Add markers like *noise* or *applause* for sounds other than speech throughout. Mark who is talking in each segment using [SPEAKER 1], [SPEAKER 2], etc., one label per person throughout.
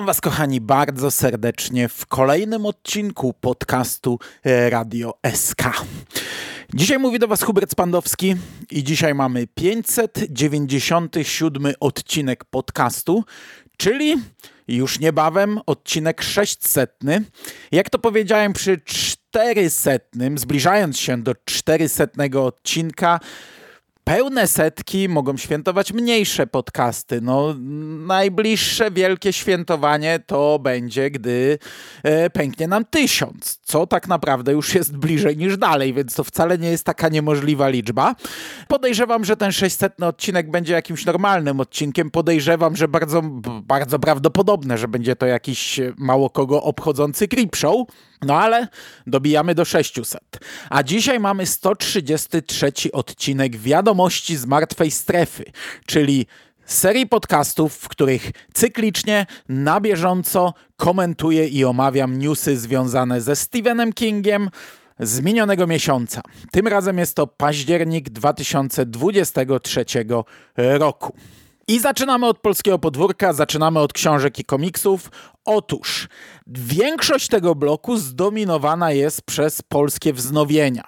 [SPEAKER 1] Witam Was, kochani, bardzo serdecznie w kolejnym odcinku podcastu e, Radio SK. Dzisiaj mówi do Was Hubert Spandowski i dzisiaj mamy 597 odcinek podcastu, czyli już niebawem odcinek 600. Jak to powiedziałem przy 400, zbliżając się do 400 odcinka, pełne setki mogą świętować mniejsze podcasty. No, najbliższe wielkie świętowanie to będzie, gdy e, pęknie nam tysiąc, co tak naprawdę już jest bliżej niż dalej, więc to wcale nie jest taka niemożliwa liczba. Podejrzewam, że ten 600 odcinek będzie jakimś normalnym odcinkiem. Podejrzewam, że bardzo, bardzo prawdopodobne, że będzie to jakiś mało kogo obchodzący creep show. No ale dobijamy do 600. A dzisiaj mamy 133 odcinek Wiadomości z Martwej Strefy, czyli serii podcastów, w których cyklicznie, na bieżąco komentuję i omawiam newsy związane ze Stephenem Kingiem z minionego miesiąca. Tym razem jest to październik 2023 roku. I zaczynamy od polskiego podwórka, zaczynamy od książek i komiksów. Otóż większość tego bloku zdominowana jest przez polskie wznowienia.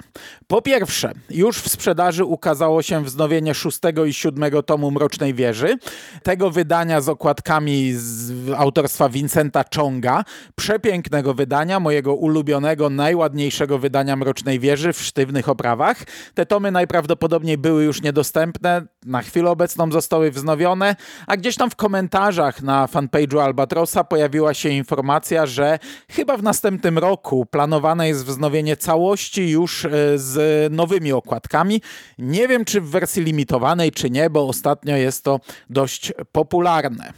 [SPEAKER 1] Po pierwsze, już w sprzedaży ukazało się wznowienie szóstego i siódmego tomu Mrocznej Wieży. Tego wydania z okładkami z autorstwa Vincenta Chonga. Przepięknego wydania, mojego ulubionego, najładniejszego wydania Mrocznej Wieży w sztywnych oprawach. Te tomy najprawdopodobniej były już niedostępne, na chwilę obecną zostały wznowione, a gdzieś tam w komentarzach na fanpage'u Albatrosa pojawiła się informacja, że chyba w następnym roku planowane jest wznowienie całości już e, z nowymi okładkami. Nie wiem, czy w wersji limitowanej, czy nie, bo ostatnio jest to dość popularne.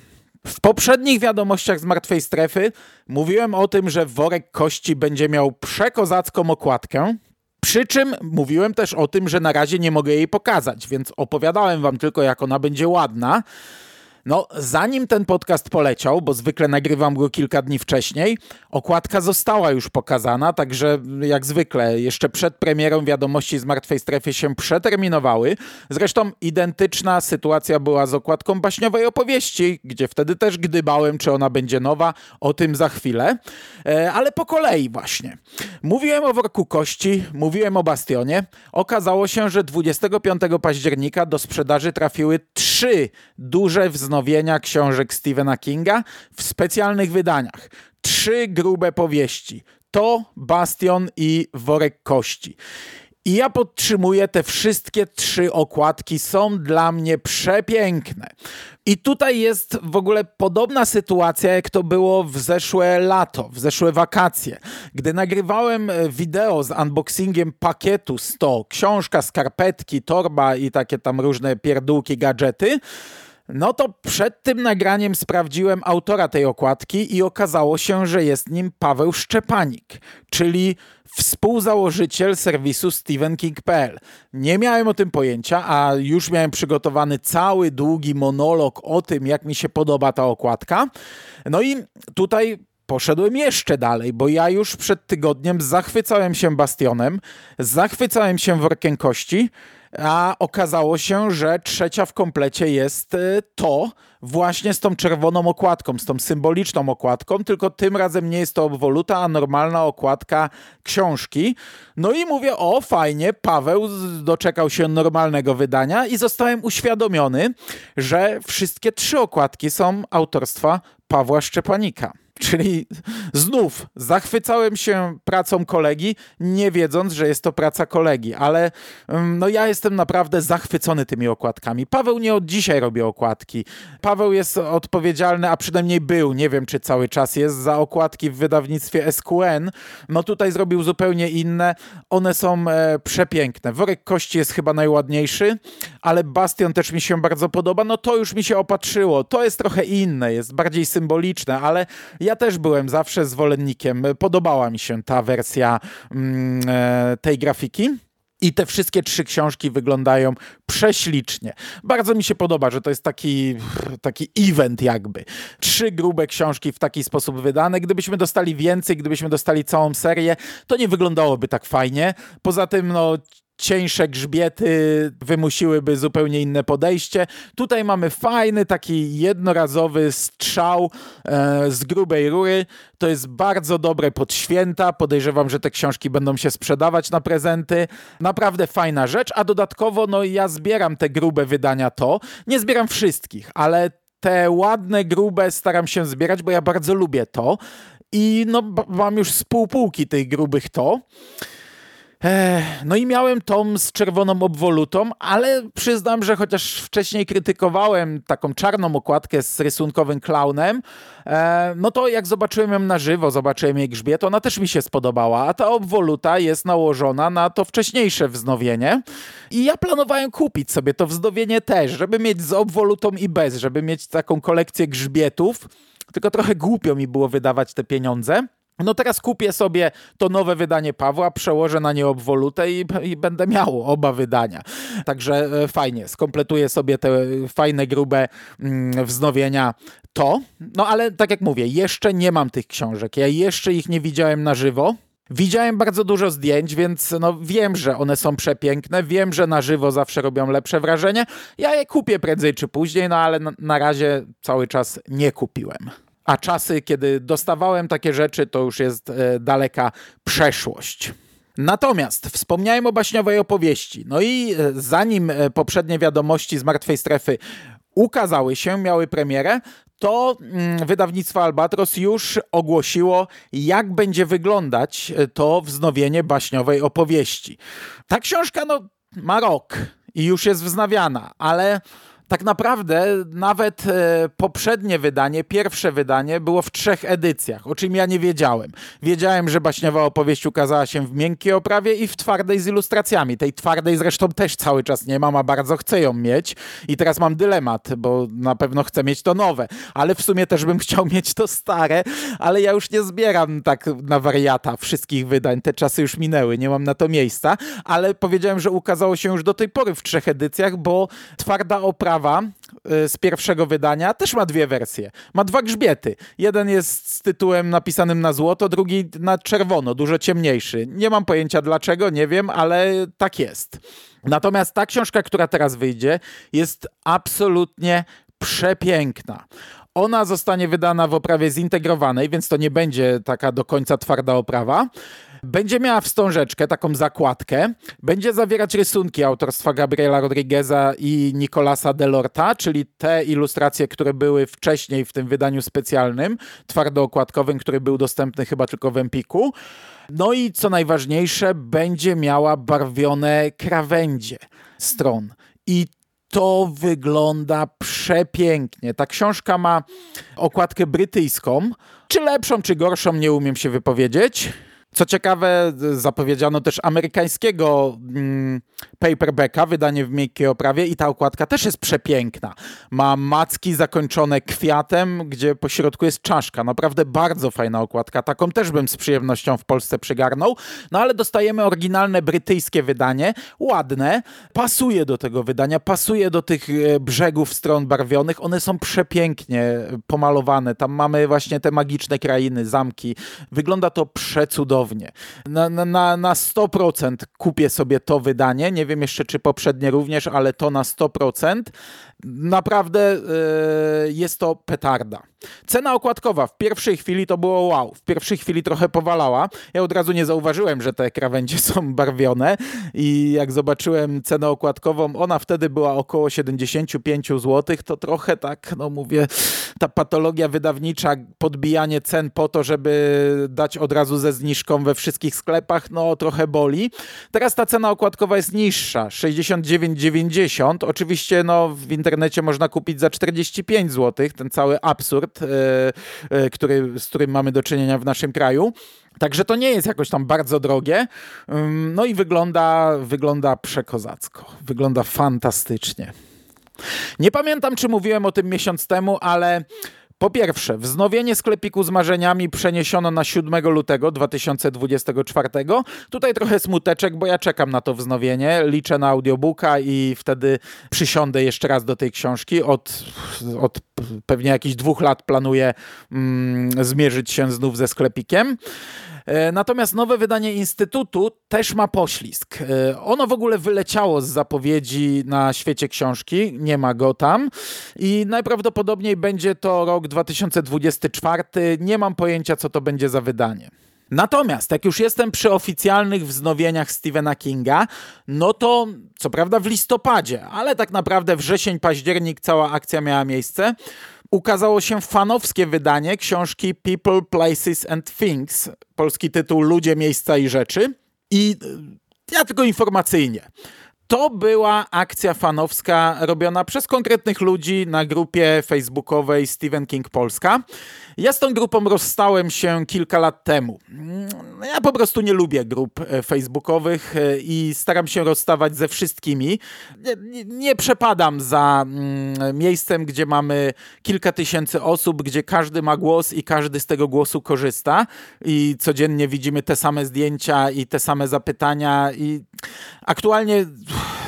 [SPEAKER 1] W poprzednich wiadomościach z martwej strefy mówiłem o tym, że worek kości będzie miał przekozacką okładkę. Przy czym mówiłem też o tym, że na razie nie mogę jej pokazać, więc opowiadałem wam tylko, jak ona będzie ładna. No, zanim ten podcast poleciał, bo zwykle nagrywam go kilka dni wcześniej, okładka została już pokazana, także jak zwykle, jeszcze przed premierą wiadomości z martwej strefy się przeterminowały. Zresztą identyczna sytuacja była z okładką baśniowej opowieści, gdzie wtedy też gdybałem, czy ona będzie nowa, o tym za chwilę. E, ale po kolei właśnie. Mówiłem o worku kości, mówiłem o bastionie. Okazało się, że 25 października do sprzedaży trafiły trzy duże wznowienia wznowienia książek Stephena Kinga w specjalnych wydaniach. Trzy grube powieści. To, Bastion i Worek Kości. I ja podtrzymuję, te wszystkie trzy okładki są dla mnie przepiękne. I tutaj jest w ogóle podobna sytuacja, jak to było w zeszłe lato, w zeszłe wakacje. Gdy nagrywałem wideo z unboxingiem pakietu 100, książka, skarpetki, torba i takie tam różne pierdółki, gadżety, no to przed tym nagraniem sprawdziłem autora tej okładki i okazało się, że jest nim Paweł Szczepanik, czyli współzałożyciel serwisu StephenKing.pl. Nie miałem o tym pojęcia, a już miałem przygotowany cały długi monolog o tym, jak mi się podoba ta okładka. No i tutaj poszedłem jeszcze dalej, bo ja już przed tygodniem zachwycałem się Bastionem, zachwycałem się Workiem Kości, a okazało się, że trzecia w komplecie jest y, to właśnie z tą czerwoną okładką, z tą symboliczną okładką, tylko tym razem nie jest to obwoluta, a normalna okładka książki. No i mówię, o fajnie, Paweł doczekał się normalnego wydania i zostałem uświadomiony, że wszystkie trzy okładki są autorstwa Pawła Szczepanika. Czyli znów zachwycałem się pracą kolegi, nie wiedząc, że jest to praca kolegi, ale mm, no ja jestem naprawdę zachwycony tymi okładkami. Paweł nie od dzisiaj robi okładki. Paweł jest odpowiedzialny, a przynajmniej był, nie wiem czy cały czas jest, za okładki w wydawnictwie SQN. No tutaj zrobił zupełnie inne. One są e, przepiękne. Worek Kości jest chyba najładniejszy, ale Bastion też mi się bardzo podoba. No to już mi się opatrzyło. To jest trochę inne, jest bardziej symboliczne, ale ja też byłem zawsze zwolennikiem. Podobała mi się ta wersja mm, e, tej grafiki. I te wszystkie trzy książki wyglądają prześlicznie. Bardzo mi się podoba, że to jest taki, taki event jakby. Trzy grube książki w taki sposób wydane. Gdybyśmy dostali więcej, gdybyśmy dostali całą serię, to nie wyglądałoby tak fajnie. Poza tym, no cieńsze grzbiety wymusiłyby zupełnie inne podejście. Tutaj mamy fajny, taki jednorazowy strzał e, z grubej rury. To jest bardzo dobre pod święta. Podejrzewam, że te książki będą się sprzedawać na prezenty. Naprawdę fajna rzecz, a dodatkowo no ja zbieram te grube wydania to. Nie zbieram wszystkich, ale te ładne, grube staram się zbierać, bo ja bardzo lubię to. I no, mam już z pół tych grubych to. No i miałem tom z czerwoną obwolutą, ale przyznam, że chociaż wcześniej krytykowałem taką czarną okładkę z rysunkowym klaunem, no to jak zobaczyłem ją na żywo, zobaczyłem jej grzbiet, ona też mi się spodobała, a ta obwoluta jest nałożona na to wcześniejsze wznowienie i ja planowałem kupić sobie to wznowienie też, żeby mieć z obwolutą i bez, żeby mieć taką kolekcję grzbietów, tylko trochę głupio mi było wydawać te pieniądze. No teraz kupię sobie to nowe wydanie Pawła, przełożę na nie obwolutę i, i, będę miał oba wydania. Także e, fajnie, skompletuję sobie te fajne, grube mm, wznowienia to. No ale tak jak mówię, jeszcze nie mam tych książek. Ja jeszcze ich nie widziałem na żywo. Widziałem bardzo dużo zdjęć, więc no wiem, że one są przepiękne, wiem, że na żywo zawsze robią lepsze wrażenie. Ja je kupię prędzej czy później, no ale na, na razie cały czas nie kupiłem a czasy, kiedy dostawałem takie rzeczy, to już jest e, daleka przeszłość. Natomiast wspomniałem o baśniowej opowieści. No i e, zanim e, poprzednie wiadomości z martwej strefy ukazały się, miały premierę, to mm, wydawnictwo Albatros już ogłosiło, jak będzie wyglądać to wznowienie baśniowej opowieści. Ta książka no, ma rok i już jest wznawiana, ale tak naprawdę nawet e, poprzednie wydanie, pierwsze wydanie było w trzech edycjach, o czym ja nie wiedziałem. Wiedziałem, że baśniowa opowieść ukazała się w miękkiej oprawie i w twardej z ilustracjami. Tej twardej zresztą też cały czas nie mam, a bardzo chcę ją mieć. I teraz mam dylemat, bo na pewno chcę mieć to nowe, ale w sumie też bym *laughs* chciał mieć to stare, ale ja już nie zbieram tak na wariata wszystkich wydań. Te czasy już minęły, nie mam na to miejsca, ale powiedziałem, że ukazało się już do tej pory w trzech edycjach, bo twarda oprawa Y, z pierwszego wydania też ma dwie wersje. Ma dwa grzbiety. Jeden jest z tytułem napisanym na złoto, drugi na czerwono, dużo ciemniejszy. Nie mam pojęcia dlaczego, nie wiem, ale tak jest. Natomiast ta książka, która teraz wyjdzie, jest absolutnie przepiękna. Ona zostanie wydana w oprawie zintegrowanej, więc to nie będzie taka do końca twarda oprawa. Będzie miała wstążeczkę, taką zakładkę. Będzie zawierać rysunki autorstwa Gabriela Rodrigueza i Nicolasa Delorta, czyli te ilustracje, które były wcześniej w tym wydaniu specjalnym, twardookładkowym, który był dostępny chyba tylko w Empiku. No i co najważniejsze, będzie miała barwione krawędzie stron. I to wygląda przepięknie. Ta książka ma okładkę brytyjską. Czy lepszą, czy gorszą, nie umiem się wypowiedzieć. Co ciekawe, zapowiedziano też amerykańskiego mm, paperbacka, wydanie w miękkiej oprawie i ta okładka też jest przepiękna. Ma macki zakończone kwiatem, gdzie po środku jest czaszka. Naprawdę bardzo fajna okładka. Taką też bym z przyjemnością w Polsce przygarnął. No ale dostajemy oryginalne brytyjskie wydanie, ładne, pasuje do tego wydania, pasuje do tych e, brzegów stron barwionych. One są przepięknie pomalowane. Tam mamy właśnie te magiczne krainy, zamki. Wygląda to przecudownie cudownie. Na, na, na 100% kupię sobie to wydanie. Nie wiem jeszcze, czy poprzednie również, ale to na 100%. Naprawdę yy, jest to petarda. Cena okładkowa w pierwszej chwili to było wow. W pierwszej chwili trochę powalała. Ja od razu nie zauważyłem, że te krawędzie *laughs* są barwione i jak zobaczyłem cenę okładkową, ona wtedy była około 75 zł, to trochę tak, no mówię, ta patologia wydawnicza, podbijanie cen po to, żeby dać od razu ze zniżką we wszystkich sklepach, no trochę boli. Teraz ta cena okładkowa jest niższa, 69,90. Oczywiście no, w internecie można kupić za 45 zł, ten cały absurd, yy, yy, który, z którym mamy do czynienia w naszym kraju. Także to nie jest jakoś tam bardzo drogie. No i wygląda, wygląda przekozacko. Wygląda fantastycznie. Nie pamiętam, czy mówiłem o tym miesiąc temu, ale po pierwsze, wznowienie sklepiku z marzeniami przeniesiono na 7 lutego 2024. Tutaj trochę smuteczek, bo ja czekam na to wznowienie. Liczę na audiobooka i wtedy przysiądę jeszcze raz do tej książki. Od, od pewnie jakichś dwóch lat planuję mm, zmierzyć się znów ze sklepikiem. E, natomiast nowe wydanie Instytutu też ma poślizg. E, ono w ogóle wyleciało z zapowiedzi na świecie książki, nie ma go tam i najprawdopodobniej będzie to rok 2024. Nie mam pojęcia, co to będzie za wydanie. Natomiast jak już jestem przy oficjalnych wznowieniach Stephena Kinga, no to co prawda w listopadzie, ale tak naprawdę wrzesień, październik cała akcja miała miejsce ukazało się fanowskie wydanie książki People, Places and Things. Polski tytuł Ludzie, Miejsca i Rzeczy. I e, ja tylko informacyjnie. To była akcja fanowska robiona przez konkretnych ludzi na grupie facebookowej Stephen King Polska. Ja z tą grupą rozstałem się kilka lat temu. Ja po prostu nie lubię grup e, facebookowych e, i staram się rozstawać ze wszystkimi. Nie, nie przepadam za mm, miejscem, gdzie mamy kilka tysięcy osób, gdzie każdy ma głos i każdy z tego głosu korzysta i codziennie widzimy te same zdjęcia i te same zapytania i aktualnie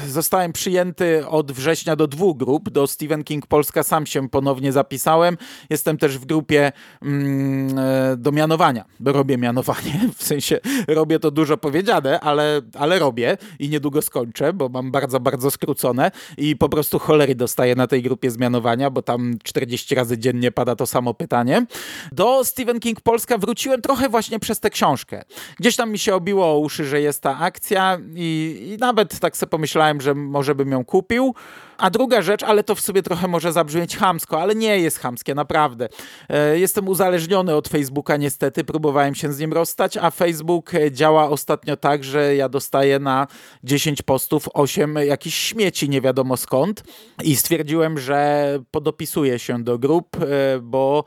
[SPEAKER 1] zostałem przyjęty od września do dwóch grup. Do Stephen King Polska sam się ponownie zapisałem. Jestem też w grupie mm, e, do mianowania. Robię mianowanie, *laughs* w sensie robię to dużo powiedziane, ale, ale robię i niedługo skończę, bo mam bardzo, bardzo skrócone i po prostu cholery dostaję na tej grupie zmianowania, bo tam 40 razy dziennie pada to samo pytanie. Do Stephen King Polska wróciłem trochę właśnie przez tę książkę. Gdzieś tam mi się obiło o uszy, że jest ta akcja i, i nawet tak sobie pomyślałem, że może bym ją kupił. A druga rzecz, ale to w sobie trochę może zabrzmieć hamsko, ale nie jest hamskie, naprawdę. E, jestem uzależniony od Facebooka niestety, próbowałem się z nim rozstać, a Facebook e, działa ostatnio tak, że ja dostaję na 10 postów 8 jakichś śmieci, nie wiadomo skąd. I stwierdziłem, że podopisuję się do grup, e, bo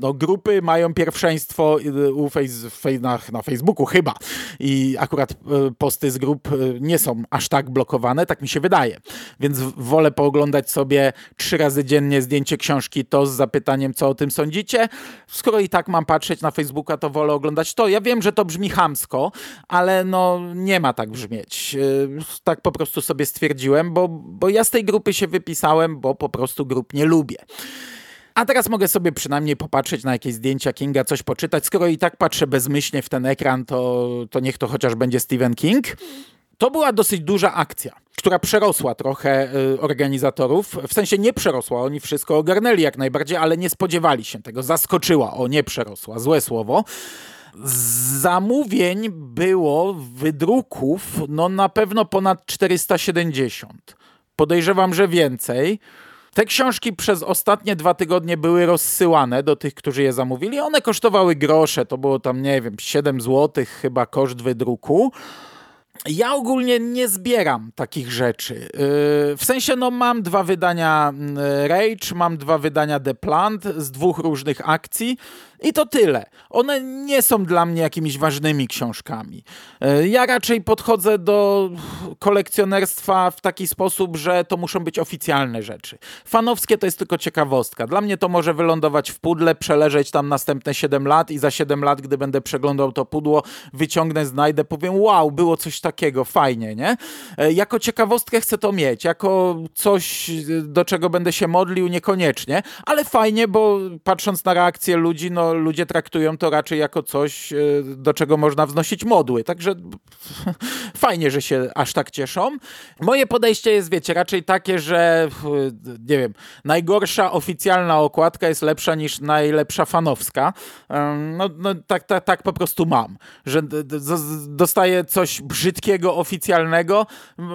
[SPEAKER 1] no, grupy mają pierwszeństwo u face, na, na Facebooku chyba. I akurat posty z grup nie są aż tak blokowane, tak mi się wydaje, więc wolę pooglądać sobie trzy razy dziennie zdjęcie książki to z zapytaniem, co o tym sądzicie. Skoro i tak mam patrzeć na Facebooka, to wolę oglądać to. Ja wiem, że to brzmi hamsko, ale no nie ma tak brzmieć. Y, tak po prostu sobie stwierdziłem, bo, bo ja z tej grupy się wypisałem, bo po prostu grup nie lubię. A teraz mogę sobie przynajmniej popatrzeć na jakieś zdjęcia Kinga, coś poczytać. Skoro i tak patrzę bezmyślnie w ten ekran, to, to niech to chociaż będzie Stephen King. To była dosyć duża akcja, która przerosła trochę y, organizatorów. W sensie nie przerosła, oni wszystko ogarnęli jak najbardziej, ale nie spodziewali się tego. Zaskoczyła, o nie przerosła, złe słowo. Zamówień było, wydruków, no na pewno ponad 470. Podejrzewam, że więcej. Te książki przez ostatnie dwa tygodnie były rozsyłane do tych, którzy je zamówili. One kosztowały grosze, to było tam, nie wiem, 7 zł chyba koszt wydruku. Ja ogólnie nie zbieram takich rzeczy. Yy, w sensie, no mam dwa wydania mm, Rage, mam dwa wydania The Plant z dwóch różnych akcji. I to tyle. One nie są dla mnie jakimiś ważnymi książkami. E, ja raczej podchodzę do kolekcjonerstwa w taki sposób, że to muszą być oficjalne rzeczy. Fanowskie to jest tylko ciekawostka. Dla mnie to może wylądować w pudle, przeleżeć tam następne 7 lat i za 7 lat, gdy będę przeglądał to pudło, wyciągnę, znajdę, powiem wow, było coś takiego, fajnie, nie? E, jako ciekawostkę chcę to mieć, jako coś, do czego będę się modlił, niekoniecznie, ale fajnie, bo patrząc na reakcję ludzi, no ludzie traktują to raczej jako coś, e, do czego można wznosić modły, także *laughs* fajnie, że się aż tak cieszą. Moje podejście jest, wiecie, raczej takie, że nie wiem, najgorsza oficjalna okładka jest lepsza niż najlepsza fanowska. No, no tak, tak, tak po prostu mam, że dostaję coś brzydkiego, oficjalnego,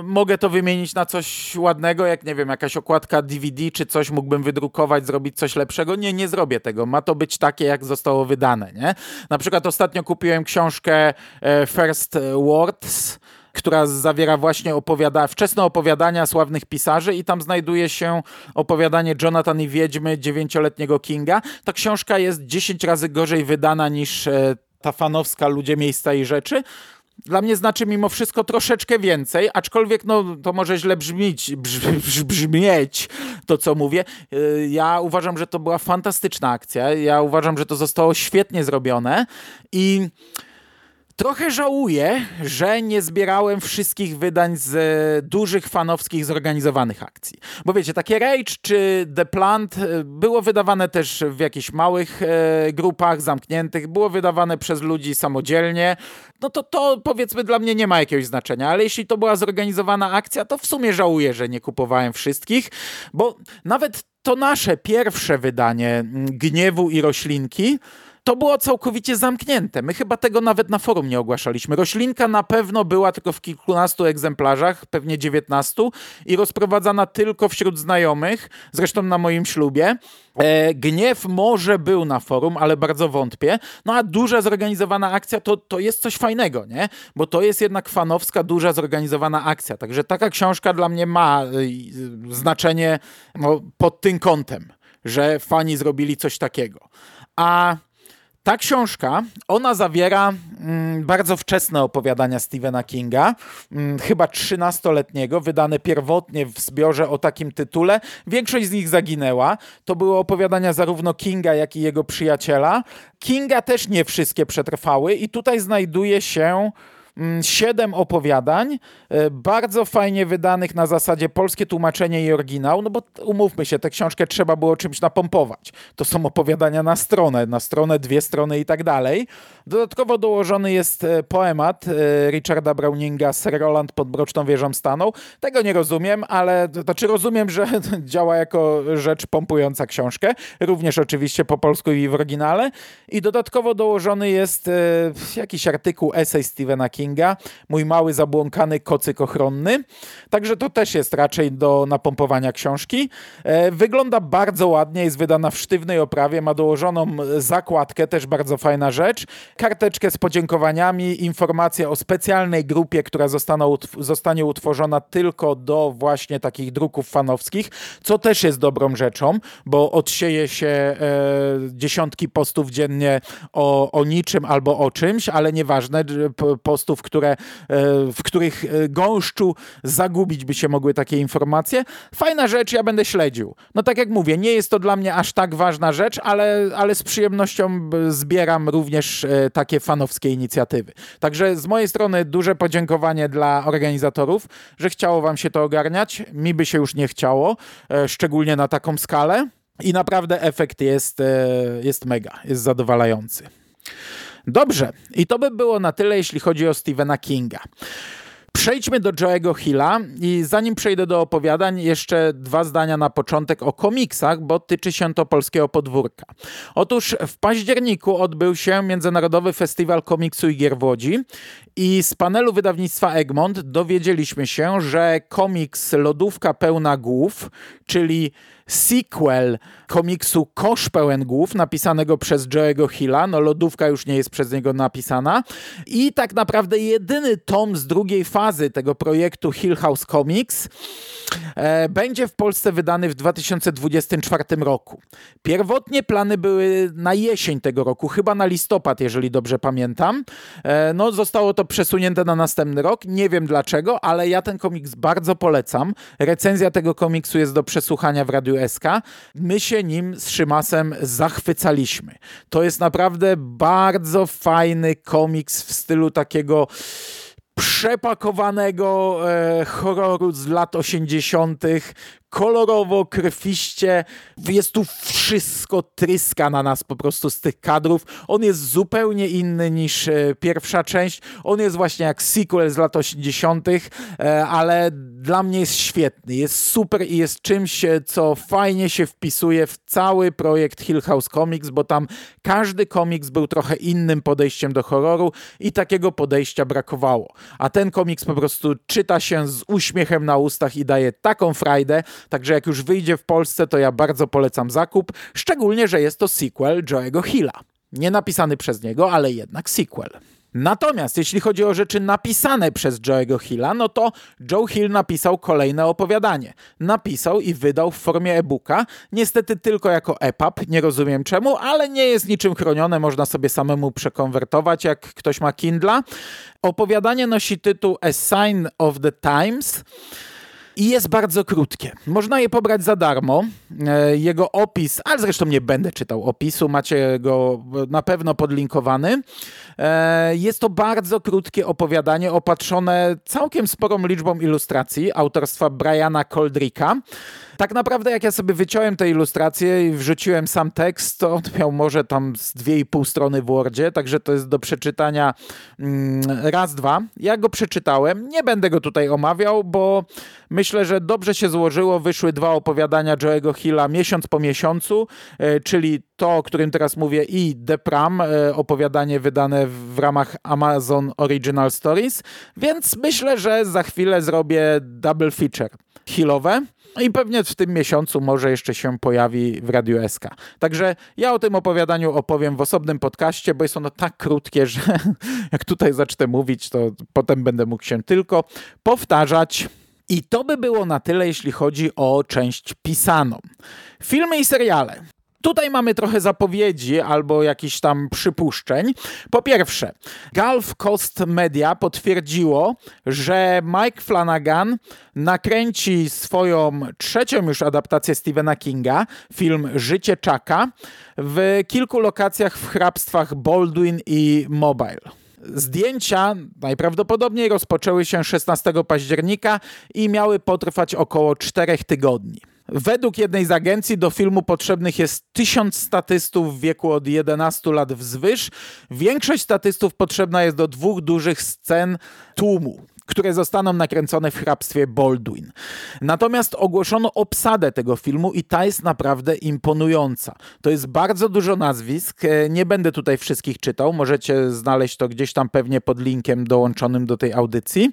[SPEAKER 1] mogę to wymienić na coś ładnego, jak nie wiem, jakaś okładka DVD czy coś mógłbym wydrukować, zrobić coś lepszego. Nie, nie zrobię tego. Ma to być takie, jak zostało wydane, nie? Na przykład ostatnio kupiłem książkę e, First Words, która zawiera właśnie opowiada wczesne opowiadania sławnych pisarzy i tam znajduje się opowiadanie Jonathan i Wiedźmy dziewięcioletniego Kinga. Ta książka jest 10 razy gorzej wydana niż e, ta fanowska Ludzie, Miejsca i Rzeczy. Dla mnie znaczy mimo wszystko troszeczkę więcej, aczkolwiek no, to może źle brzmieć, brz, brzmieć to, co mówię. E, ja uważam, że to była fantastyczna akcja. Ja uważam, że to zostało świetnie zrobione i Trochę żałuję, że nie zbierałem wszystkich wydań z e, dużych fanowskich zorganizowanych akcji. Bo wiecie, takie Rage czy The Plant e, było wydawane też w jakichś małych e, grupach zamkniętych, było wydawane przez ludzi samodzielnie. No to to powiedzmy dla mnie nie ma jakiegoś znaczenia, ale jeśli to była zorganizowana akcja, to w sumie żałuję, że nie kupowałem wszystkich, bo nawet to nasze pierwsze wydanie Gniewu i Roślinki to było całkowicie zamknięte. My chyba tego nawet na forum nie ogłaszaliśmy. Roślinka na pewno była tylko w kilkunastu egzemplarzach, pewnie dziewiętnastu i rozprowadzana tylko wśród znajomych, zresztą na moim ślubie. E, gniew może był na forum, ale bardzo wątpię. No a duża zorganizowana akcja to, to jest coś fajnego, nie? Bo to jest jednak fanowska, duża zorganizowana akcja. Także taka książka dla mnie ma y, znaczenie no, pod tym kątem, że fani zrobili coś takiego. A ta książka, ona zawiera mm, bardzo wczesne opowiadania Stephena Kinga, mm, chyba 13-letniego, wydane pierwotnie w zbiorze o takim tytule. Większość z nich zaginęła. To były opowiadania zarówno Kinga, jak i jego przyjaciela. Kinga też nie wszystkie przetrwały i tutaj znajduje się siedem opowiadań, e, bardzo fajnie wydanych na zasadzie polskie tłumaczenie i oryginał, no bo umówmy się, tę książkę trzeba było czymś napompować. To są opowiadania na stronę, na stronę, dwie strony i tak dalej. Dodatkowo dołożony jest e, poemat e, Richarda Browninga Sir Roland pod Broczną Wieżą stanął. Tego nie rozumiem, ale znaczy rozumiem, że *laughs* działa jako rzecz pompująca książkę, również oczywiście po polsku i w oryginale. I dodatkowo dołożony jest jakiś artykuł, esej Stephena Kinga, Kinga, mój mały zabłąkany kocyk ochronny. Także to też jest raczej do napompowania książki. E, wygląda bardzo ładnie, jest wydana w sztywnej oprawie, ma dołożoną zakładkę, też bardzo fajna rzecz. Karteczkę z podziękowaniami, informacje o specjalnej grupie, która zostanie utworzona tylko do właśnie takich druków fanowskich, co też jest dobrą rzeczą, bo odsieje się e, dziesiątki postów dziennie o, o niczym albo o czymś, ale nieważne, postów które, e, w których e, gąszczu zagubić by się mogły takie informacje. Fajna rzecz, ja będę śledził. No tak jak mówię, nie jest to dla mnie aż tak ważna rzecz, ale, ale z przyjemnością zbieram również e, takie fanowskie inicjatywy. Także z mojej strony duże podziękowanie dla organizatorów, że chciało wam się to ogarniać. Mi by się już nie chciało, szczególnie na taką skalę. I naprawdę efekt jest, jest mega, jest zadowalający. Dobrze, i to by było na tyle, jeśli chodzi o Stephena Kinga. Przejdźmy do Joe'ego Hilla i zanim przejdę do opowiadań, jeszcze dwa zdania na początek o komiksach, bo tyczy się to polskiego podwórka. Otóż w październiku odbył się Międzynarodowy Festiwal Komiksu i Gier w Łodzi i z panelu wydawnictwa Egmont dowiedzieliśmy się, że komiks Lodówka pełna głów, czyli sequel komiksu Kosz pełen głów, napisanego przez Joe'ego Hilla. No lodówka już nie jest przez niego napisana. I tak naprawdę jedyny tom z drugiej fazy tego projektu Hill House Comics e, będzie w Polsce wydany w 2024 roku. Pierwotnie plany były na jesień tego roku, chyba na listopad, jeżeli dobrze pamiętam. E, no zostało to przesunięte na następny rok. Nie wiem dlaczego, ale ja ten komiks bardzo polecam. Recenzja tego komiksu jest do przesłuchania w Radiu SK. My się nim z Szymasem zachwycaliśmy. To jest naprawdę bardzo fajny komiks w stylu takiego przepakowanego e, horroru z lat 80., kolorowo, krwiście. Jest tu wszystko tryska na nas po prostu z tych kadrów. On jest zupełnie inny niż e, pierwsza część. On jest właśnie jak sequel z lat 80., e, ale dla mnie jest świetny. Jest super i jest czymś, e, co fajnie się wpisuje w cały projekt Hill House Comics, bo tam każdy komiks był trochę innym podejściem do horroru i takiego podejścia brakowało. A ten komiks po prostu czyta się z uśmiechem na ustach i daje taką frajdę, Także jak już wyjdzie w Polsce, to ja bardzo polecam zakup, szczególnie, że jest to sequel Joe'ego Hilla. Nie napisany przez niego, ale jednak sequel. Natomiast jeśli chodzi o rzeczy napisane przez Joe'ego Hilla, no to Joe Hill napisał kolejne opowiadanie. Napisał i wydał w formie e-booka, niestety tylko jako EPUB, nie rozumiem czemu, ale nie jest niczym chronione, można sobie samemu przekonwertować, jak ktoś ma Kindla. Opowiadanie nosi tytuł A Sign of the Times i jest bardzo krótkie. Można je pobrać za darmo. E, jego opis, ale zresztą nie będę czytał opisu, macie go na pewno podlinkowany. E, jest to bardzo krótkie opowiadanie opatrzone całkiem sporą liczbą ilustracji autorstwa Briana Coldricka. Tak naprawdę jak ja sobie wyciąłem te ilustracje i wrzuciłem sam tekst, to on miał może tam z dwie i pół strony w Wordzie, także to jest do przeczytania mm, raz, dwa. Ja go przeczytałem, nie będę go tutaj omawiał, bo myślę, że dobrze się złożyło. Wyszły dwa opowiadania Joe'ego Hilla miesiąc po miesiącu, e, czyli to, o którym teraz mówię i The Pram, e, opowiadanie wydane w ramach Amazon Original Stories, więc myślę, że za chwilę zrobię double feature Hillowe. I pewnie w tym miesiącu może jeszcze się pojawi w Radiu SK. Także ja o tym opowiadaniu opowiem w osobnym podcaście, bo jest ono tak krótkie, że *laughs* jak tutaj zacznę mówić, to potem będę mógł się tylko powtarzać. I to by było na tyle, jeśli chodzi o część pisaną. Filmy i seriale. Tutaj mamy trochę zapowiedzi albo jakichś tam przypuszczeń. Po pierwsze, Gulf Coast Media potwierdziło, że Mike Flanagan nakręci swoją trzecią już adaptację Stephena Kinga, film Życie Chucka, w kilku lokacjach w hrabstwach Baldwin i Mobile. Zdjęcia najprawdopodobniej rozpoczęły się 16 października i miały potrwać około 4 tygodni. Według jednej z agencji do filmu potrzebnych jest tysiąc statystów w wieku od 11 lat wzwyż. Większość statystów potrzebna jest do dwóch dużych scen tłumu które zostaną nakręcone w hrabstwie Baldwin. Natomiast ogłoszono obsadę tego filmu i ta jest naprawdę imponująca. To jest bardzo dużo nazwisk, e, nie będę tutaj wszystkich czytał, możecie znaleźć to gdzieś tam pewnie pod linkiem dołączonym do tej audycji.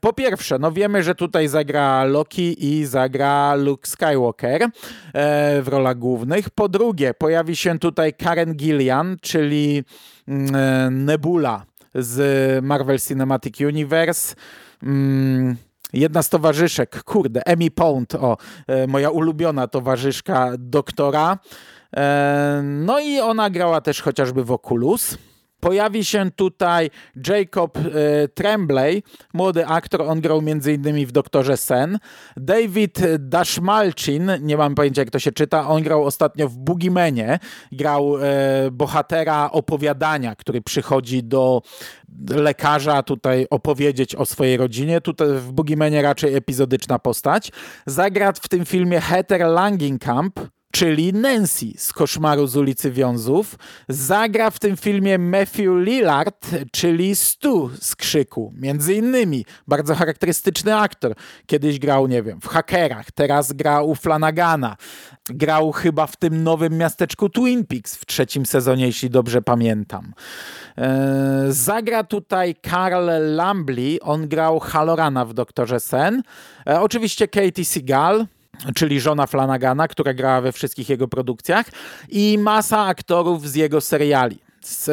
[SPEAKER 1] Po pierwsze, no wiemy, że tutaj zagra Loki i zagra Luke Skywalker e, w rolach głównych. Po drugie, pojawi się tutaj Karen Gillian, czyli mm, e, Nebula z Marvel Cinematic Universe. Mm, jedna z towarzyszek, kurde, Emmy Pound, o, e, moja ulubiona towarzyszka doktora. E, no i ona grała też chociażby w Oculus. Pojawi się tutaj Jacob e, Tremblay, młody aktor, on grał m.in. w Doktorze Sen. David Dashmalchin, nie mam pojęcia jak to się czyta, on grał ostatnio w Boogiemanie, grał e, bohatera opowiadania, który przychodzi do lekarza tutaj opowiedzieć o swojej rodzinie. Tutaj w Boogiemanie raczej epizodyczna postać. Zagra w tym filmie Heather Langenkamp, czyli Nancy z Koszmaru z ulicy Wiązów. Zagra w tym filmie Matthew Lillard, czyli Stu z Krzyku. Między innymi bardzo charakterystyczny aktor. Kiedyś grał, nie wiem, w Hakerach, teraz gra u Flanagana. Grał chyba w tym nowym miasteczku Twin Peaks w trzecim sezonie, jeśli dobrze pamiętam. Eee, zagra tutaj Karl Lambly, on grał Halorana w Doktorze Sen. Eee, oczywiście Katie Seagal, czyli żona Flanagana, która grała we wszystkich jego produkcjach i masa aktorów z jego seriali. Z,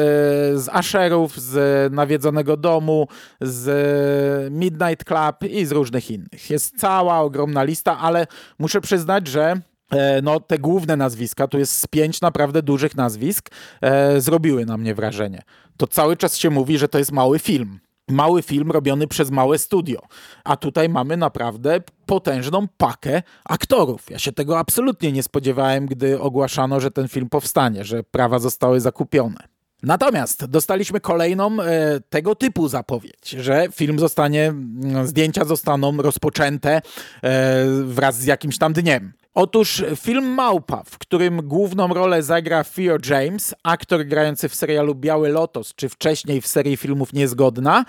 [SPEAKER 1] z Asherów, z Nawiedzonego Domu, z Midnight Club i z różnych innych. Jest cała ogromna lista, ale muszę przyznać, że e, no, te główne nazwiska, tu jest z pięć naprawdę dużych nazwisk, e, zrobiły na mnie wrażenie. To cały czas się mówi, że to jest mały film mały film robiony przez małe studio. A tutaj mamy naprawdę potężną pakę aktorów. Ja się tego absolutnie nie spodziewałem, gdy ogłaszano, że ten film powstanie, że prawa zostały zakupione. Natomiast dostaliśmy kolejną e, tego typu zapowiedź, że film zostanie, mm, zdjęcia zostaną rozpoczęte e, wraz z jakimś tam dniem. Otóż film Małpa, w którym główną rolę zagra Theo James, aktor grający w serialu Biały Lotos, czy wcześniej w serii filmów Niezgodna,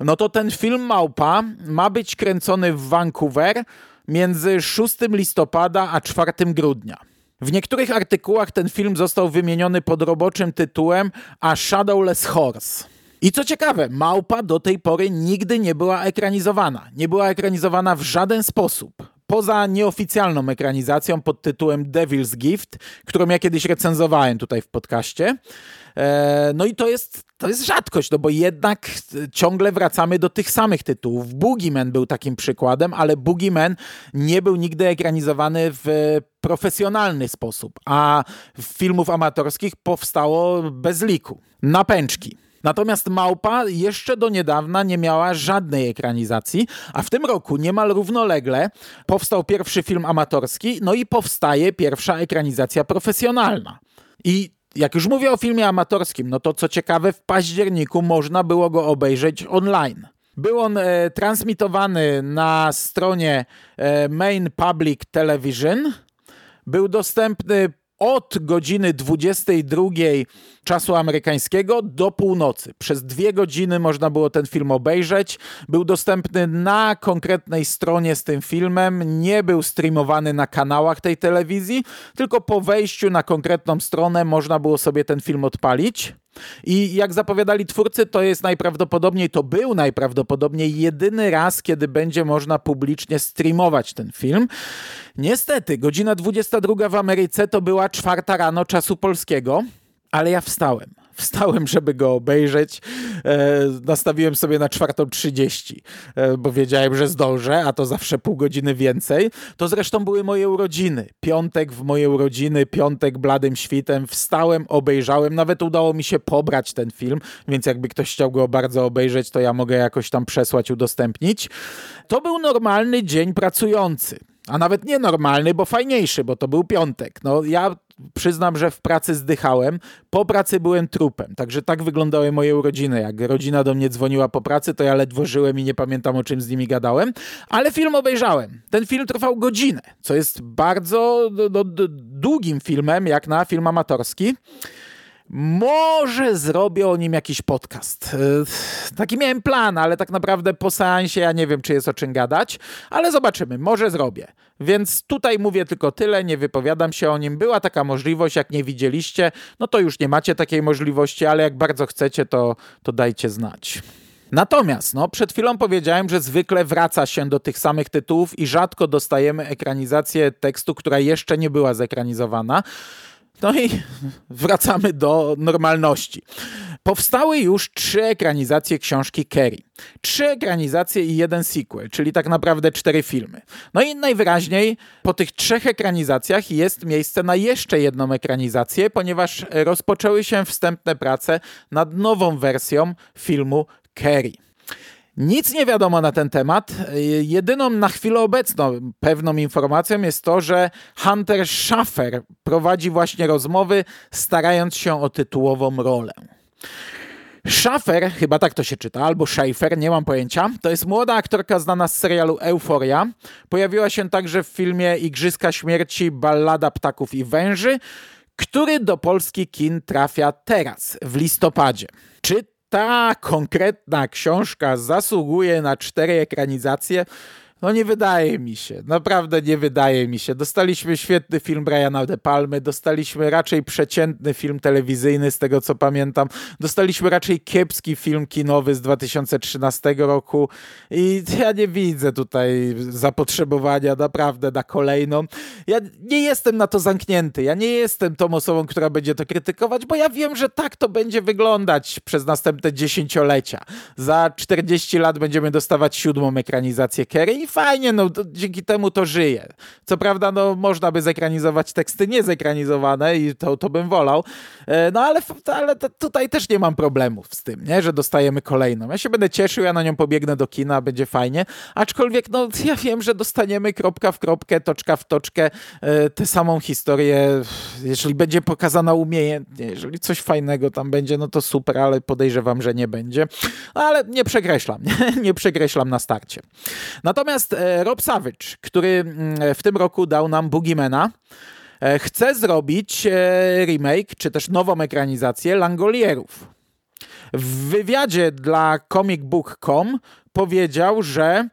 [SPEAKER 1] no to ten film Małpa ma być kręcony w Vancouver między 6 listopada a 4 grudnia. W niektórych artykułach ten film został wymieniony pod roboczym tytułem A Shadowless Horse. I co ciekawe, małpa do tej pory nigdy nie była ekranizowana. Nie była ekranizowana w żaden sposób. Poza nieoficjalną ekranizacją pod tytułem Devil's Gift, którą ja kiedyś recenzowałem tutaj w podcaście. E, no i to jest, to jest rzadkość, no bo jednak ciągle wracamy do tych samych tytułów. Boogeyman był takim przykładem, ale Boogeyman nie był nigdy ekranizowany w profesjonalny sposób, a filmów amatorskich powstało bez liku. Napęczki. Natomiast Małpa jeszcze do niedawna nie miała żadnej ekranizacji, a w tym roku niemal równolegle powstał pierwszy film amatorski, no i powstaje pierwsza ekranizacja profesjonalna. I jak już mówię o filmie amatorskim, no to co ciekawe, w październiku można było go obejrzeć online. Był on e, transmitowany na stronie e, Main Public Television. Był dostępny od godziny 22 czasu amerykańskiego do północy. Przez dwie godziny można było ten film obejrzeć. Był dostępny na konkretnej stronie z tym filmem. Nie był streamowany na kanałach tej telewizji, tylko po wejściu na konkretną stronę można było sobie ten film odpalić. I jak zapowiadali twórcy, to jest najprawdopodobniej, to był najprawdopodobniej jedyny raz, kiedy będzie można publicznie streamować ten film. Niestety, godzina 22 w Ameryce to była czwarta rano czasu polskiego, ale ja wstałem wstałem, żeby go obejrzeć. E, nastawiłem sobie na 4.30, e, bo wiedziałem, że zdążę, a to zawsze pół godziny więcej. To zresztą były moje urodziny. Piątek w moje urodziny, piątek bladym świtem. Wstałem, obejrzałem. Nawet udało mi się pobrać ten film, więc jakby ktoś chciał go bardzo obejrzeć, to ja mogę jakoś tam przesłać, udostępnić. To był normalny dzień pracujący. A nawet nienormalny, bo fajniejszy, bo to był piątek. No ja przyznam, że w pracy zdychałem. Po pracy byłem trupem, także tak wyglądały moje urodziny. Jak rodzina do mnie dzwoniła po pracy, to ja ledwo żyłem i nie pamiętam o czym z nimi gadałem, ale film obejrzałem. Ten film trwał godzinę, co jest bardzo no, no długim filmem, jak na film amatorski. Może zrobię o nim jakiś podcast. E, taki miałem plan, ale tak naprawdę po seansie ja nie wiem, czy jest o czym gadać, ale zobaczymy, może zrobię. Więc tutaj mówię tylko tyle, nie wypowiadam się o nim. Była taka możliwość, jak nie widzieliście, no to już nie macie takiej możliwości, ale jak bardzo chcecie, to, to dajcie znać. Natomiast no, przed chwilą powiedziałem, że zwykle wraca się do tych samych tytułów i rzadko dostajemy ekranizację tekstu, która jeszcze nie była zekranizowana. No i *laughs* wracamy do normalności. Powstały już trzy ekranizacje książki Kerry. Trzy ekranizacje i jeden sequel, czyli tak naprawdę cztery filmy. No i najwyraźniej po tych trzech ekranizacjach jest miejsce na jeszcze jedną ekranizację, ponieważ rozpoczęły się wstępne prace nad nową wersją filmu Kerry. Nic nie wiadomo na ten temat. Jedyną na chwilę obecną pewną informacją jest to, że Hunter Schaffer prowadzi właśnie rozmowy, starając się o tytułową rolę. Schaffer, chyba tak to się czyta, albo Schaefer, nie mam pojęcia. To jest młoda aktorka znana z serialu Euforia. Pojawiła się także w filmie Igrzyska Śmierci, Ballada Ptaków i Węży, który do polski kin trafia teraz, w listopadzie. Czy ta konkretna książka zasługuje na cztery ekranizacje, no nie wydaje mi się, naprawdę nie wydaje mi się. Dostaliśmy świetny film Briana De Palmy, dostaliśmy raczej przeciętny film telewizyjny, z tego co pamiętam. Dostaliśmy raczej kiepski film kinowy z 2013 roku i ja nie widzę tutaj zapotrzebowania naprawdę na kolejną. Ja nie jestem na to zamknięty, ja nie jestem tą osobą, która będzie to krytykować, bo ja wiem, że tak to będzie wyglądać przez następne dziesięciolecia. Za 40 lat będziemy dostawać siódmą ekranizację Kerry fajnie, no dzięki temu to żyje. Co prawda, no można by zekranizować teksty niezekranizowane i to, to bym wolał, e, no ale, ale tutaj też nie mam problemów z tym, nie? że dostajemy kolejną. Ja się będę cieszył, ja na nią pobiegnę do kina, będzie fajnie, aczkolwiek no ja wiem, że dostaniemy kropka w kropkę, toczka w toczkę e, tę samą historię, jeżeli będzie pokazana umiejętnie, jeżeli coś fajnego tam będzie, no to super, ale podejrzewam, że nie będzie. Ale nie przekreślam, nie, *laughs* nie przekreślam na starcie. Natomiast e, Rob Savage, który mm, w tym roku dał nam Boogiemana, e, chce zrobić e, remake, czy też nową ekranizację Langolierów. W wywiadzie dla comicbook.com powiedział, że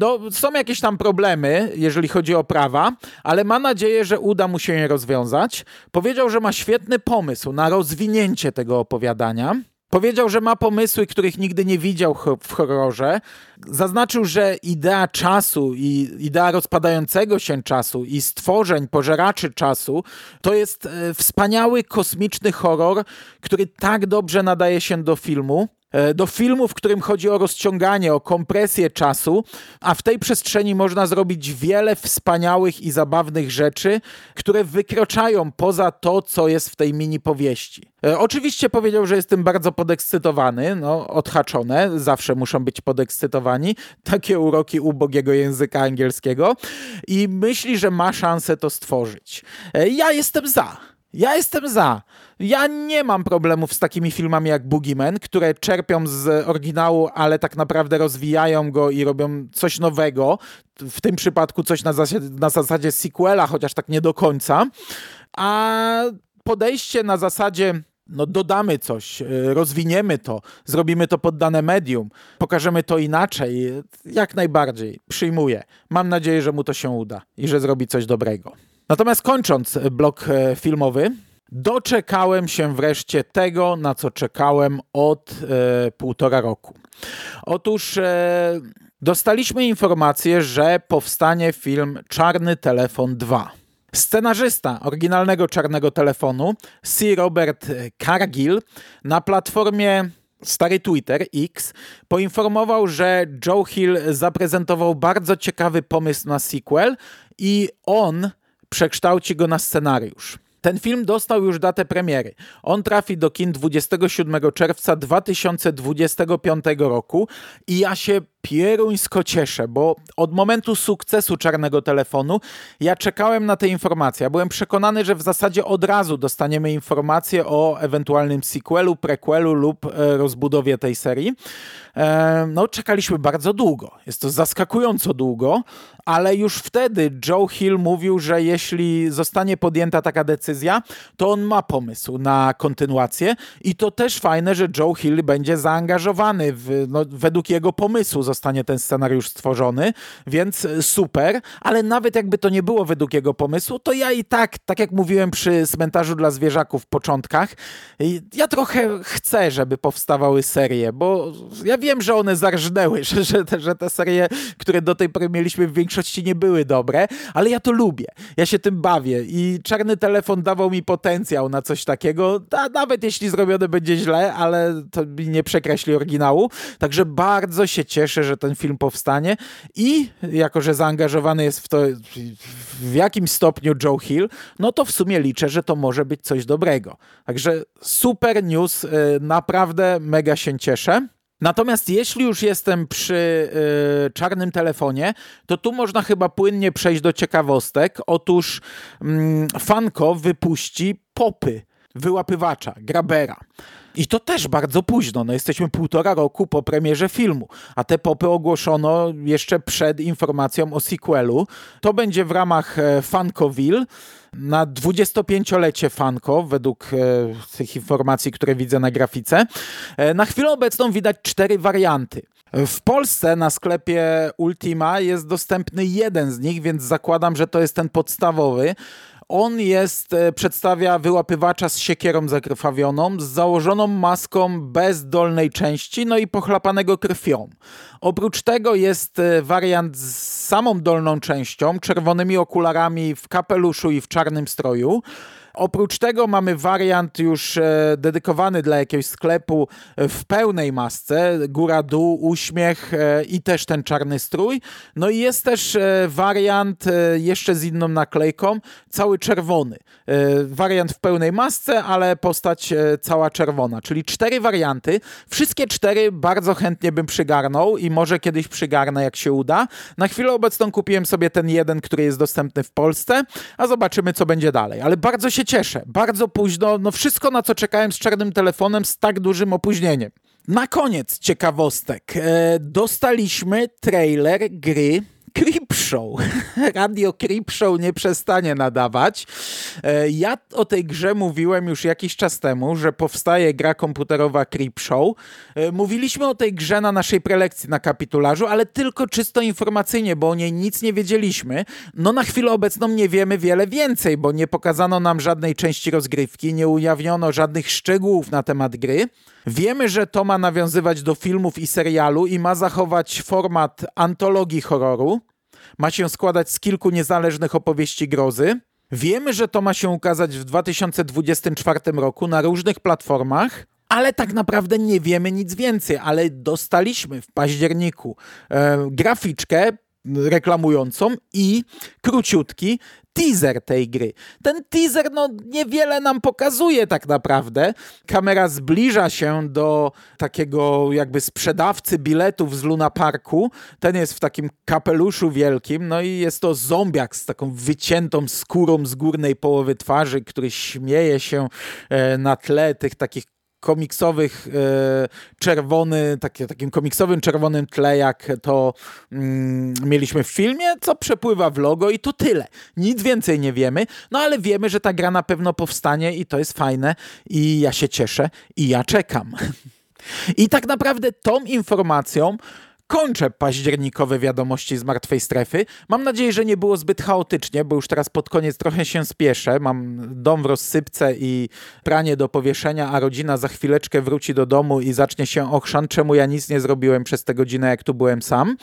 [SPEAKER 1] no, są jakieś tam problemy, jeżeli chodzi o prawa, ale ma nadzieję, że uda mu się je rozwiązać. Powiedział, że ma świetny pomysł na rozwinięcie tego opowiadania. Powiedział, że ma pomysły, których nigdy nie widział w horrorze. Zaznaczył, że idea czasu i idea rozpadającego się czasu i stworzeń, pożeraczy czasu to jest e, wspaniały kosmiczny horror, który tak dobrze nadaje się do filmu. E, do filmu, w którym chodzi o rozciąganie, o kompresję czasu, a w tej przestrzeni można zrobić wiele wspaniałych i zabawnych rzeczy, które wykraczają poza to, co jest w tej mini powieści. E, oczywiście powiedział, że jestem bardzo podekscytowany, no odhaczone, zawsze muszą być podekscytowani, takie uroki ubogiego języka angielskiego i myśli, że ma szansę to stworzyć. E, ja jestem za. Ja jestem za. Ja nie mam problemów z takimi filmami jak Boogeyman, które czerpią z oryginału, ale tak naprawdę rozwijają go i robią coś nowego. W tym przypadku coś na zasadzie, na zasadzie sequela, chociaż tak nie do końca. A podejście na zasadzie no dodamy coś, y, rozwiniemy to, zrobimy to pod dane medium, pokażemy to inaczej, jak najbardziej przyjmuję. Mam nadzieję, że mu to się uda i że zrobi coś dobrego. Natomiast kończąc blok e, filmowy, doczekałem się wreszcie tego, na co czekałem od e, półtora roku. Otóż e, dostaliśmy informację, że powstanie film Czarny Telefon 2. Scenarzysta oryginalnego Czarnego Telefonu, C. Robert Cargill, na platformie Stary Twitter X poinformował, że Joe Hill zaprezentował bardzo ciekawy pomysł na sequel i on przekształci go na scenariusz. Ten film dostał już datę premiery. On trafi do kin 27 czerwca 2025 roku i ja się pieruńsko cieszę, bo od momentu sukcesu czarnego telefonu ja czekałem na te informacje. Ja byłem przekonany, że w zasadzie od razu dostaniemy informacje o ewentualnym sequelu, prequelu lub e, rozbudowie tej serii. E, no, czekaliśmy bardzo długo. Jest to zaskakująco długo, ale już wtedy Joe Hill mówił, że jeśli zostanie podjęta taka decyzja, to on ma pomysł na kontynuację i to też fajne, że Joe Hill będzie zaangażowany w, no, według jego pomysłu zostanie ten scenariusz stworzony, więc super, ale nawet jakby to nie było według jego pomysłu, to ja i tak, tak jak mówiłem przy cmentarzu dla zwierzaków w początkach, ja trochę chcę, żeby powstawały serie, bo ja wiem, że one zarżnęły, *laughs* że, że, te, że te serie, które do tej pory mieliśmy w większości nie były dobre, ale ja to lubię. Ja się tym bawię i Czarny Telefon dawał mi potencjał na coś takiego, a nawet jeśli zrobione będzie źle, ale to nie przekreśli oryginału. Także bardzo się cieszę, że ten film powstanie i jako, że zaangażowany jest w to w jakim stopniu Joe Hill, no to w sumie liczę, że to może być coś dobrego. Także super news, y, naprawdę mega się cieszę. Natomiast jeśli już jestem przy y, czarnym telefonie, to tu można chyba płynnie przejść do ciekawostek. Otóż y, Fanko wypuści popy wyłapywacza, grabera. I to też bardzo późno. No, jesteśmy półtora roku po premierze filmu, a te popy ogłoszono jeszcze przed informacją o sequelu. To będzie w ramach e, Fancoville na 25-lecie Fanko, według e, tych informacji, które widzę na grafice. E, na chwilę obecną widać cztery warianty. W Polsce na sklepie Ultima jest dostępny jeden z nich, więc zakładam, że to jest ten podstawowy. On jest, e, przedstawia wyłapywacza z siekierą zakrwawioną, z założoną maską bez dolnej części, no i pochlapanego krwią. Oprócz tego jest e, wariant z samą dolną częścią, czerwonymi okularami w kapeluszu i w czarnym stroju. Oprócz tego mamy wariant już e, dedykowany dla jakiegoś sklepu w pełnej masce, góra, dół, uśmiech e, i też ten czarny strój. No i jest też e, wariant jeszcze z inną naklejką, cały czerwony. Wariant w pełnej masce, ale postać cała czerwona, czyli cztery warianty. Wszystkie cztery bardzo chętnie bym przygarnął i może kiedyś przygarnę, jak się uda. Na chwilę obecną kupiłem sobie ten jeden, który jest dostępny w Polsce, a zobaczymy, co będzie dalej. Ale bardzo się cieszę. Bardzo późno, no wszystko na co czekałem z czarnym telefonem z tak dużym opóźnieniem. Na koniec ciekawostek. E, dostaliśmy trailer gry Creepshow. *laughs* Radio Creepshow nie przestanie nadawać. E, ja o tej grze mówiłem już jakiś czas temu, że powstaje gra komputerowa Creepshow. E, mówiliśmy o tej grze na naszej prelekcji na kapitularzu, ale tylko czysto informacyjnie, bo o niej nic nie wiedzieliśmy. No na chwilę obecną nie wiemy wiele więcej, bo nie pokazano nam żadnej części rozgrywki, nie ujawniono żadnych szczegółów na temat gry. Wiemy, że to ma nawiązywać do filmów i serialu i ma zachować format antologii horroru. Ma się składać z kilku niezależnych opowieści grozy. Wiemy, że to ma się ukazać w 2024 roku na różnych platformach, ale tak naprawdę nie wiemy nic więcej. Ale dostaliśmy w październiku e, graficzkę reklamującą i króciutki teaser tej gry. Ten teaser no niewiele nam pokazuje tak naprawdę. Kamera zbliża się do takiego jakby sprzedawcy biletów z Luna Parku. Ten jest w takim kapeluszu wielkim, no i jest to zombiak z taką wyciętą skórą z górnej połowy twarzy, który śmieje się e, na tle tych takich komiksowych e, czerwony, takie, takim komiksowym czerwonym tle, jak to mm, mieliśmy w filmie, co przepływa w logo i to tyle. Nic więcej nie wiemy, no ale wiemy, że ta gra na pewno powstanie i to jest fajne i ja się cieszę i ja czekam. *laughs* I tak naprawdę tą informacją kończę październikowe wiadomości z martwej strefy. Mam nadzieję, że nie było zbyt chaotycznie, bo już teraz pod koniec trochę się spieszę. Mam dom w rozsypce i pranie do powieszenia, a rodzina za chwileczkę wróci do domu i zacznie się ochrzan, czemu ja nic nie zrobiłem przez tę godzinę, jak tu byłem sam.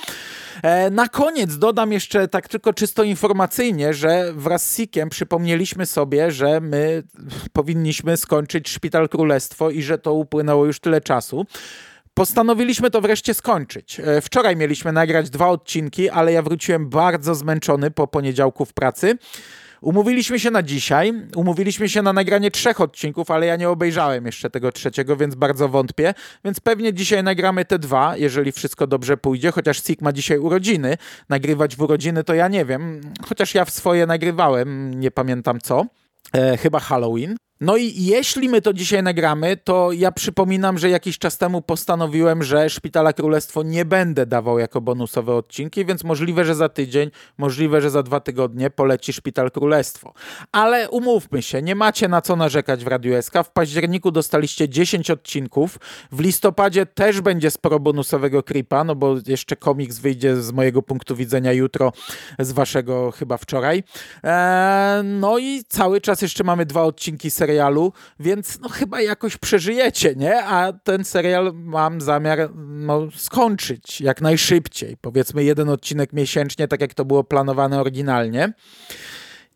[SPEAKER 1] E, na koniec dodam jeszcze tak tylko czysto informacyjnie, że wraz z Sikiem przypomnieliśmy sobie, że my powinniśmy skończyć Szpital Królestwo i że to upłynęło już tyle czasu. Postanowiliśmy to wreszcie skończyć. E, wczoraj mieliśmy nagrać dwa odcinki, ale ja wróciłem bardzo zmęczony po poniedziałku w pracy. Umówiliśmy się na dzisiaj, umówiliśmy się na nagranie trzech odcinków, ale ja nie obejrzałem jeszcze tego trzeciego, więc bardzo wątpię. Więc pewnie dzisiaj nagramy te dwa, jeżeli wszystko dobrze pójdzie, chociaż Sik ma dzisiaj urodziny. Nagrywać w urodziny to ja nie wiem, chociaż ja w swoje nagrywałem, nie pamiętam co. E, chyba Halloween. No i jeśli my to dzisiaj nagramy, to ja przypominam, że jakiś czas temu postanowiłem, że Szpitala Królestwo nie będę dawał jako bonusowe odcinki, więc możliwe, że za tydzień, możliwe, że za dwa tygodnie poleci Szpital Królestwo. Ale umówmy się, nie macie na co narzekać w Radiu SK. W październiku dostaliście 10 odcinków, w listopadzie też będzie sporo bonusowego creepa, no bo jeszcze komiks wyjdzie z mojego punktu widzenia jutro, z waszego chyba wczoraj. Eee, no i cały czas jeszcze mamy dwa odcinki serialu serialu, więc no chyba jakoś przeżyjecie, nie? A ten serial mam zamiar no, skończyć jak najszybciej. Powiedzmy jeden odcinek miesięcznie, tak jak to było planowane oryginalnie.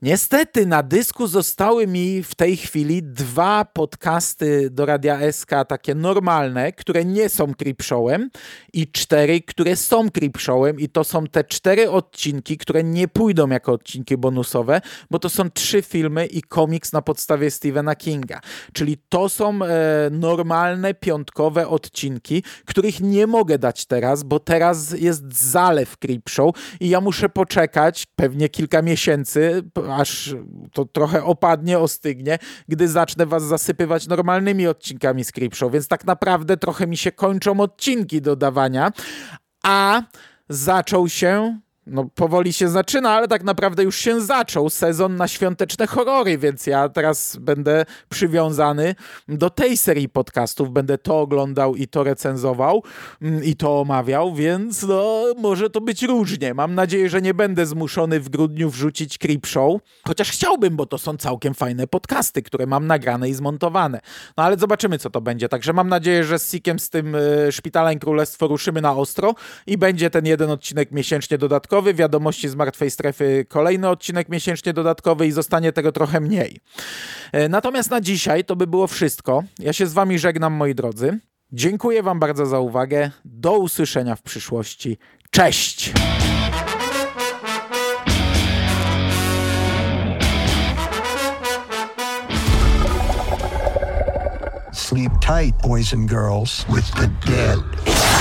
[SPEAKER 1] Niestety na dysku zostały mi w tej chwili dwa podcasty do Radia SK, takie normalne, które nie są Creepshowem i cztery, które są Creepshowem i to są te cztery odcinki, które nie pójdą jako odcinki bonusowe, bo to są trzy filmy i komiks na podstawie Stephena Kinga. Czyli to są e, normalne, piątkowe odcinki, których nie mogę dać teraz, bo teraz jest zalew Creepshow i ja muszę poczekać pewnie kilka miesięcy, aż to trochę opadnie, ostygnie, gdy zacznę was zasypywać normalnymi odcinkami z Creepshow, więc tak naprawdę trochę mi się kończą odcinki dodawania, a zaczął się no, powoli się zaczyna, ale tak naprawdę już się zaczął sezon na świąteczne horrory, więc ja teraz będę przywiązany do tej serii podcastów. Będę to oglądał i to recenzował mm, i to omawiał, więc no, może to być różnie. Mam nadzieję, że nie będę zmuszony w grudniu wrzucić Creep Show, chociaż chciałbym, bo to są całkiem fajne podcasty, które mam nagrane i zmontowane. No ale zobaczymy, co to będzie. Także mam nadzieję, że z Sikiem z tym y, Szpitalem Królestwo ruszymy na ostro i będzie ten jeden odcinek miesięcznie dodatkowy dodatkowy, wiadomości z martwej strefy kolejny odcinek miesięcznie dodatkowy i zostanie tego trochę mniej. E, natomiast na dzisiaj to by było wszystko. Ja się z wami żegnam, moi drodzy. Dziękuję wam bardzo za uwagę. Do usłyszenia w przyszłości. Cześć!
[SPEAKER 2] Sleep tight, boys and girls, with the dead.